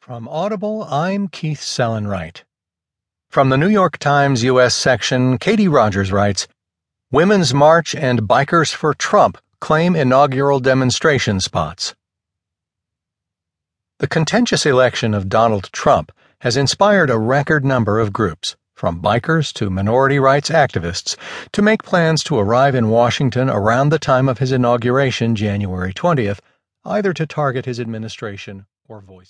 From Audible, I'm Keith Sellon-Wright. From the New York Times U.S. section, Katie Rogers writes Women's March and Bikers for Trump claim inaugural demonstration spots. The contentious election of Donald Trump has inspired a record number of groups, from bikers to minority rights activists, to make plans to arrive in Washington around the time of his inauguration, January 20th, either to target his administration or voice.